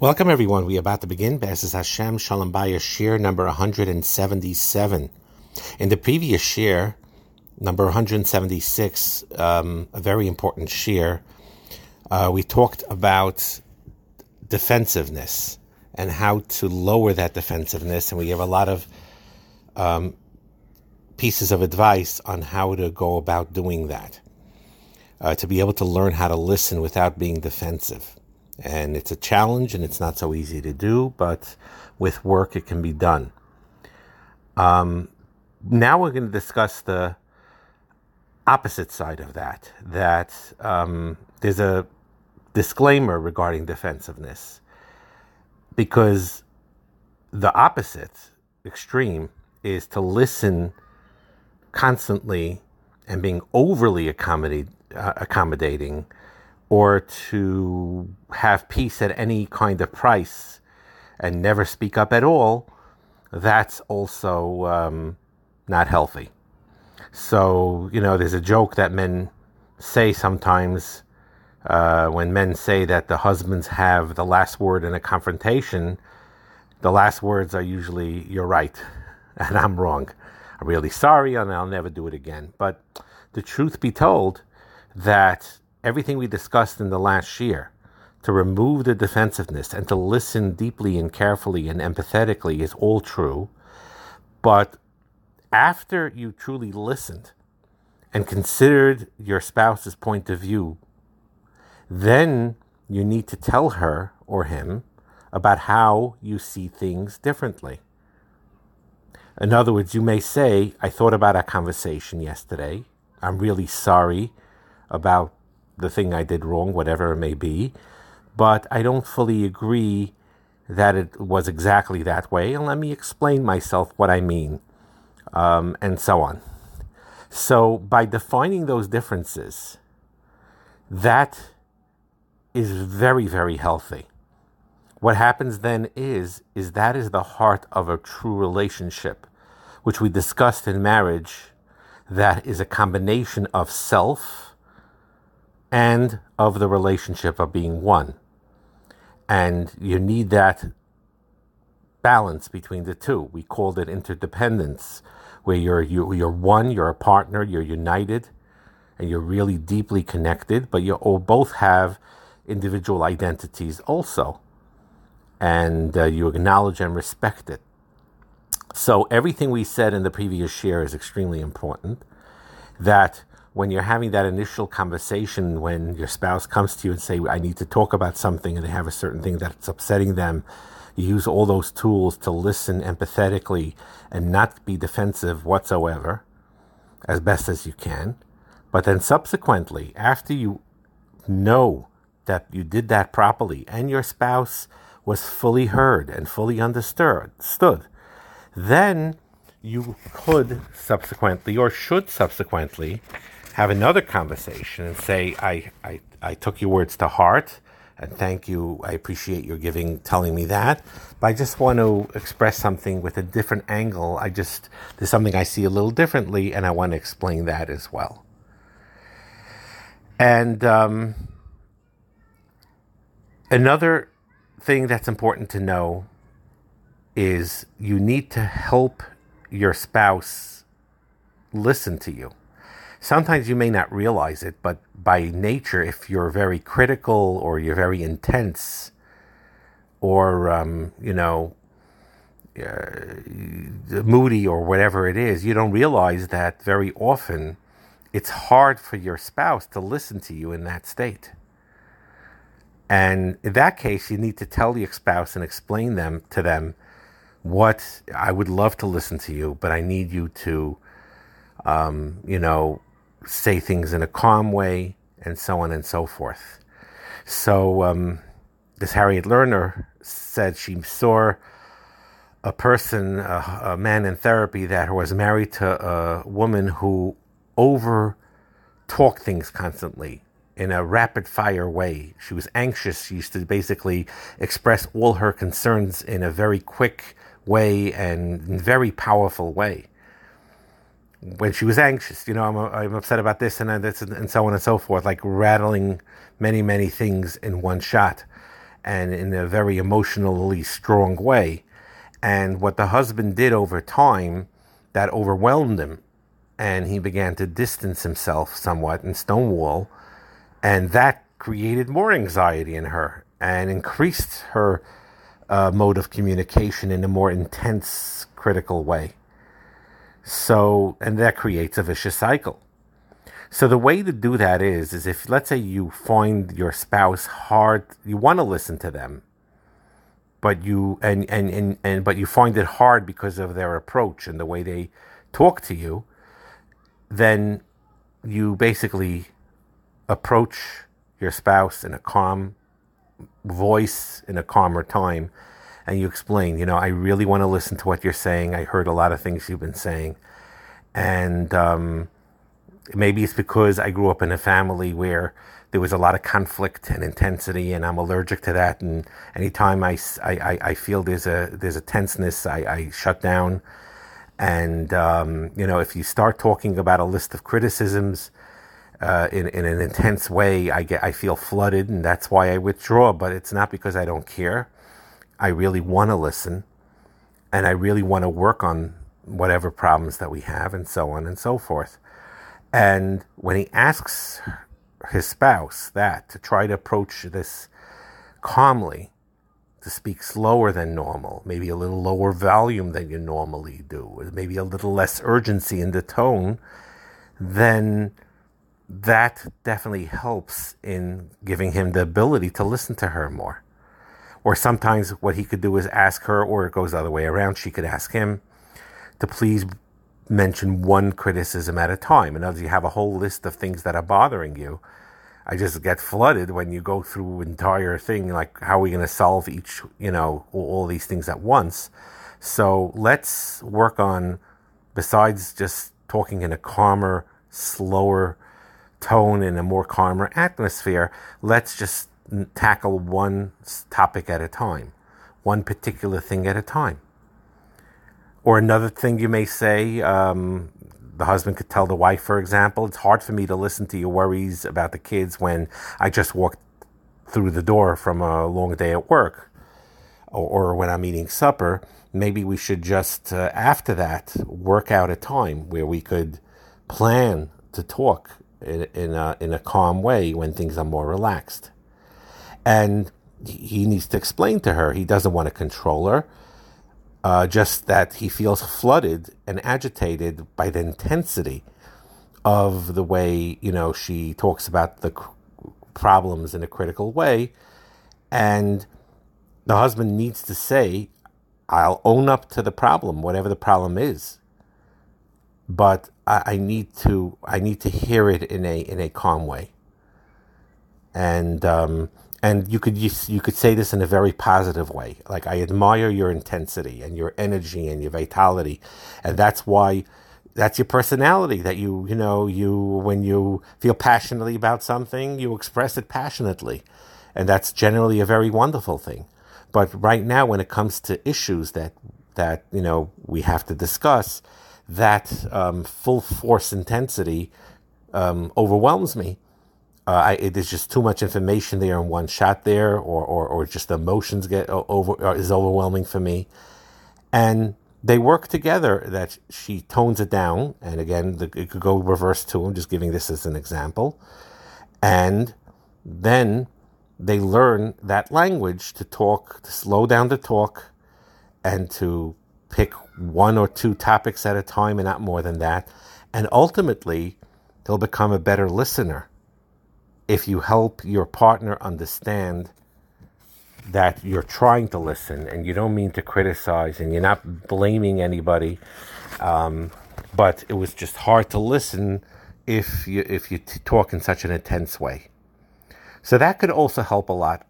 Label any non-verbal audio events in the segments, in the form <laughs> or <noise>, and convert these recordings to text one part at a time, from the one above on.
Welcome, everyone. We are about to begin Be'ezus Hashem Shalom Bayis Shir number 177. In the previous Shir, number 176, um, a very important Shir, uh, we talked about defensiveness and how to lower that defensiveness, and we gave a lot of um, pieces of advice on how to go about doing that. Uh, to be able to learn how to listen without being defensive. And it's a challenge and it's not so easy to do, but with work it can be done. Um, now we're going to discuss the opposite side of that, that um, there's a disclaimer regarding defensiveness because the opposite extreme is to listen constantly and being overly accommodate, uh, accommodating or to have peace at any kind of price and never speak up at all, that's also um, not healthy. So, you know, there's a joke that men say sometimes uh, when men say that the husbands have the last word in a confrontation, the last words are usually, you're right, <laughs> and I'm wrong. I'm really sorry, and I'll never do it again. But the truth be told, that everything we discussed in the last year to remove the defensiveness and to listen deeply and carefully and empathetically is all true. But after you truly listened and considered your spouse's point of view, then you need to tell her or him about how you see things differently. In other words, you may say, I thought about our conversation yesterday. I'm really sorry about the thing I did wrong, whatever it may be. But I don't fully agree that it was exactly that way. And let me explain myself what I mean, um, and so on. So, by defining those differences, that is very, very healthy. What happens then is, is that is the heart of a true relationship, which we discussed in marriage, that is a combination of self and of the relationship of being one. And you need that balance between the two. We called it interdependence, where you're, you, you're one, you're a partner, you're united, and you're really deeply connected, but you all both have individual identities also. And uh, you acknowledge and respect it. So, everything we said in the previous share is extremely important. That when you're having that initial conversation when your spouse comes to you and say i need to talk about something and they have a certain thing that's upsetting them you use all those tools to listen empathetically and not be defensive whatsoever as best as you can. But then subsequently after you know that you did that properly and your spouse was fully heard and fully understood stood then you could subsequently or should subsequently have another conversation and say, I, I, I took your words to heart and thank you. I appreciate your giving, telling me that. But I just want to express something with a different angle. I just, there's something I see a little differently, and I want to explain that as well. And um, another thing that's important to know is you need to help your spouse listen to you sometimes you may not realize it, but by nature, if you're very critical or you're very intense, or um, you know, uh, moody or whatever it is, you don't realize that very often it's hard for your spouse to listen to you in that state. And in that case, you need to tell your spouse and explain them to them what I would love to listen to you, but I need you to, um, you know, say things in a calm way, and so on and so forth. So, um, this Harriet Lerner said she saw a person, a, a, man in therapy, that was married to a woman who over talked things constantly in a rapid fire way. She was anxious. She used to basically express all her concerns in a very quick way and very powerful way when she was anxious, you know, I'm, I'm upset about this and this and so on and so forth, like rattling many, many things in one shot. and in a very emotionally strong way. And what the husband did over time that overwhelmed him, and he began to distance himself somewhat and stonewall, and that created more anxiety in her and increased her uh, mode of communication in a more intense, critical way. So, and that creates a vicious cycle. So the way to do that is, is if let's say you find your spouse hard, you want to listen to them, but you and, and and and but you find it hard because of their approach and the way they talk to you, then you basically approach your spouse in a calm voice in a calmer time and you explain, you know, I really want to listen to what you're saying. I heard a lot of things you've been saying. And um, maybe it's because I grew up in a family where there was a lot of conflict and intensity, and I'm allergic to that. And anytime I, I, I feel there's a, there's a tenseness, I, I shut down. And, um, you know, if you start talking about a list of criticisms, uh, in, in an intense way, I get I feel flooded, and that's why I withdraw. But it's not because I don't care. I really want to listen, and I really want to work on whatever problems that we have, and so on and so forth. And when he asks his spouse that to try to approach this calmly, to speak slower than normal, maybe a little lower volume than you normally do, maybe a little less urgency in the tone, then that definitely helps in giving him the ability to listen to her more. Or sometimes what he could do is ask her, or it goes the other way around, she could ask him to please mention one criticism at a time. In other words, you have a whole list of things that are bothering you. I just get flooded when you go through entire thing like how are we going to solve each, you know, all these things at once. So let's work on besides just talking in a calmer, slower tone in a more calmer atmosphere, let's just tackle one topic at a time, one particular thing at a time. Or another thing you may say, um, the husband could tell the wife, for example, it's hard for me to listen to your worries about the kids when I just walked through the door from a long day at work or, or when I'm eating supper. Maybe we should just, uh, after that, work out a time where we could plan to talk in, in, a, in a calm way when things are more relaxed. And he needs to explain to her he doesn't want to control her, uh, just that he feels flooded and agitated by the intensity of the way you know she talks about the problems in a critical way, and the husband needs to say, "I'll own up to the problem, whatever the problem is." but I, I, need to I need to hear it in a in a calm way. And um, and you could you, could say this in a very positive way. Like I admire your intensity and your energy and your vitality, and that's why that's your personality. That you you know you when you feel passionately about something, you express it passionately, and that's generally a very wonderful thing. But right now, when it comes to issues that that you know we have to discuss that um, full force intensity um, overwhelms me. Uh, I, it, there's just too much information there in one shot there, or, or, or just the emotions get over uh, is overwhelming for me. And they work together that she tones it down. And again, the, it could go reverse too. I'm just giving this as an example. And then they learn that language to talk, to slow down the talk, and to pick one or two topics at a time and not more than that. And ultimately, they'll become a better listener if you help your partner understand that you're trying to listen and you don't mean to criticize and you're not blaming anybody. Um, but it was just hard to listen if you if you t- talk in such an intense way. So that could also help a lot.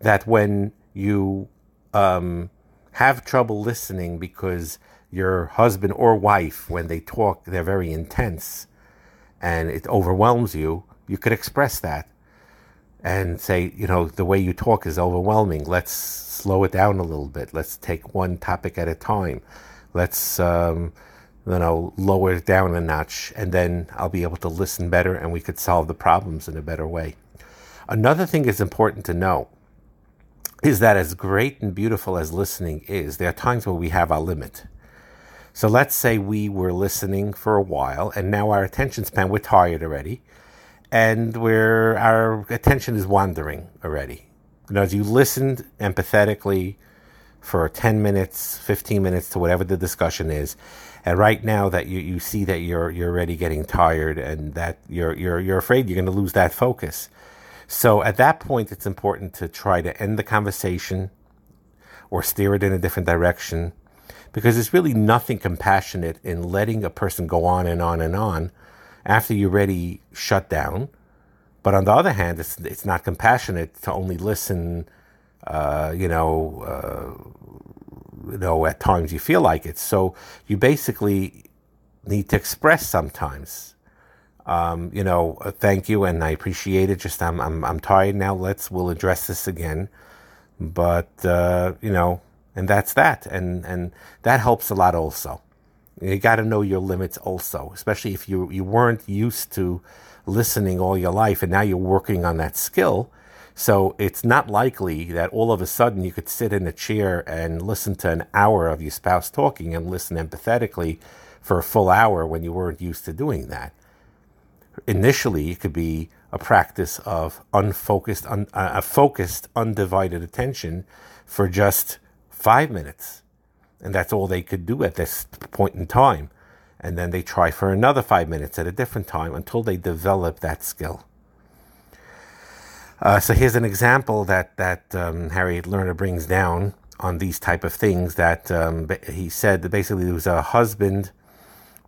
That when you um, have trouble listening because your husband or wife, when they talk, they're very intense and it overwhelms you, you could express that and say, you know, the way you talk is overwhelming. Let's slow it down a little bit. Let's take one topic at a time. Let's, um, you know, lower it down a notch, and then I'll be able to listen better and we could solve the problems in a better way. Another thing is important to know is that as great and beautiful as listening is, there are times where we have our limit. So let's say we were listening for a while and now our attention span, we're tired already, and we're, our attention is wandering already. You know, as you listened empathetically for 10 minutes, 15 minutes to whatever the discussion is, and right now that you, you see that you're you're already getting tired and that you're you're you're afraid you're going to lose that focus. So at that point, it's important to try to end the conversation or steer it in a different direction because there's really nothing compassionate in letting a person go on and on and on after you're ready shut down. But on the other hand, it's, it's not compassionate to only listen, uh, you know, uh, you know, at times you feel like it. So you basically need to express sometimes um, you know, uh, thank you, and I appreciate it. Just I'm I'm I'm tired now. Let's we'll address this again, but uh, you know, and that's that, and and that helps a lot also. You got to know your limits also, especially if you you weren't used to listening all your life, and now you're working on that skill. So it's not likely that all of a sudden you could sit in a chair and listen to an hour of your spouse talking and listen empathetically for a full hour when you weren't used to doing that initially it could be a practice of unfocused, un, uh, a focused, undivided attention for just five minutes. And that's all they could do at this point in time. And then they try for another five minutes at a different time until they develop that skill. Uh, so here's an example that that um, Harriet Lerner brings down on these type of things. That um, he said that basically there was a husband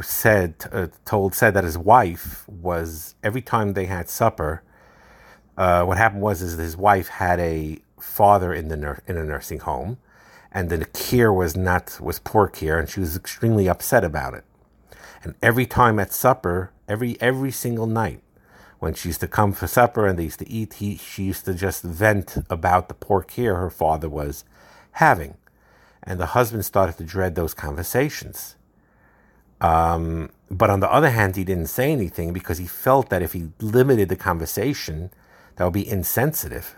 said uh, told said that his wife was every time they had supper. Uh, what happened was is his wife had a father in the nur- in a nursing home, and the care was not was poor care, and she was extremely upset about it. And every time at supper, every every single night, when she used to come for supper and they used to eat, he she used to just vent about the poor care her father was having, and the husband started to dread those conversations um, but on the other hand, he didn't say anything because he felt that if he limited the conversation, that would be insensitive.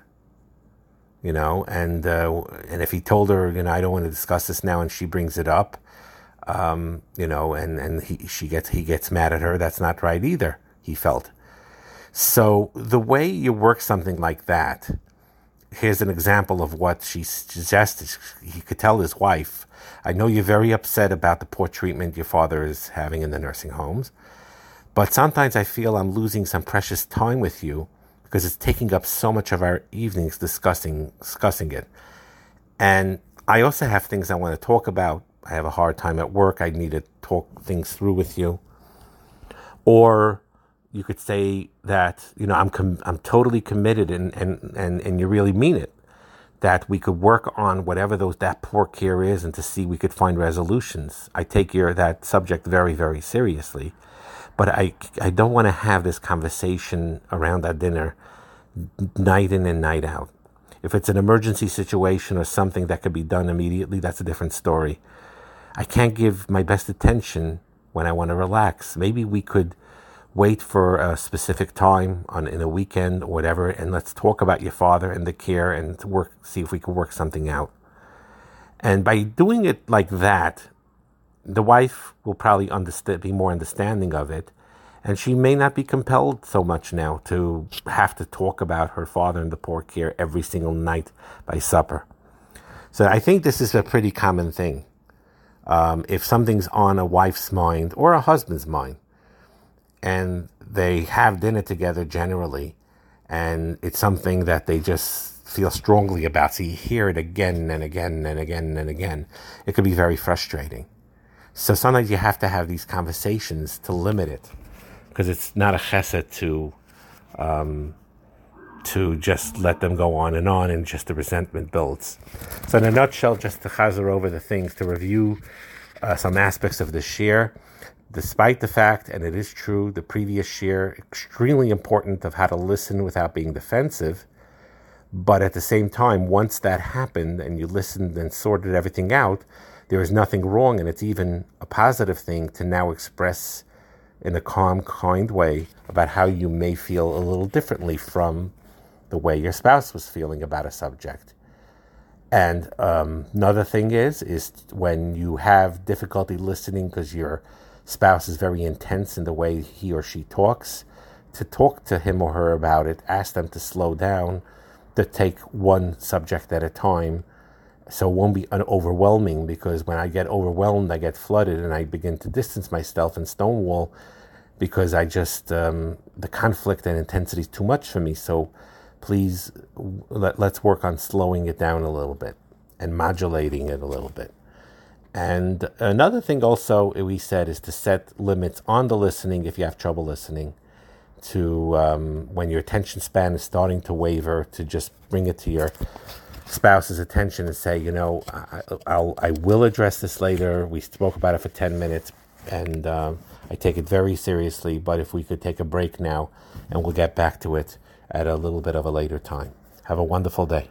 You know, and uh, and if he told her, you know, I don't want to discuss this now, and she brings it up, um, you know, and and he she gets he gets mad at her. That's not right either. He felt. So the way you work something like that, here's an example of what she suggested. He could tell his wife, I know you're very upset about the poor treatment your father is having in the nursing homes, but sometimes I feel I'm losing some precious time with you because it's taking up so much of our evenings discussing discussing it. And I also have things I want to talk about. I have a hard time at work. I need to talk things through with you. Or you could say that you know I'm com- I'm totally committed and, and and and you really mean it that we could work on whatever those that poor care is and to see we could find resolutions. I take your that subject very very seriously, but I I don't want to have this conversation around that dinner night in and night out. If it's an emergency situation or something that could be done immediately, that's a different story. I can't give my best attention when I want to relax. Maybe we could wait for a specific time on in a weekend or whatever, and let's talk about your father and the care and work, see if we can work something out. And by doing it like that, the wife will probably understand, be more understanding of it, and she may not be compelled so much now to have to talk about her father and the poor care every single night by supper. So I think this is a pretty common thing. Um, if something's on a wife's mind or a husband's mind, and they have dinner together generally, and it's something that they just feel strongly about. So you hear it again and again and again and again. It could be very frustrating. So sometimes you have to have these conversations to limit it, because it's not a chesed to. Um, to just let them go on and on, and just the resentment builds. So, in a nutshell, just to chazer over the things, to review uh, some aspects of the share despite the fact, and it is true, the previous share, extremely important of how to listen without being defensive. But at the same time, once that happened and you listened and sorted everything out, there is nothing wrong, and it's even a positive thing to now express in a calm, kind way about how you may feel a little differently from the way your spouse was feeling about a subject. And um, another thing is, is when you have difficulty listening because your spouse is very intense in the way he or she talks, to talk to him or her about it, ask them to slow down, to take one subject at a time. So it won't be overwhelming because when I get overwhelmed, I get flooded and I begin to distance myself and stonewall because I just, um, the conflict and intensity is too much for me. So please let, let's work on slowing it down a little bit and modulating it a little bit. And another thing also we said is to set limits on the listening if you have trouble listening to um, when your attention span is starting to waver to just bring it to your spouse's attention and say, you know, I, I'll, I will address this later. We spoke about it for 10 minutes and um, I take it very seriously, but if we could take a break now and we'll get back to it at a little bit of a later time. Have a wonderful day.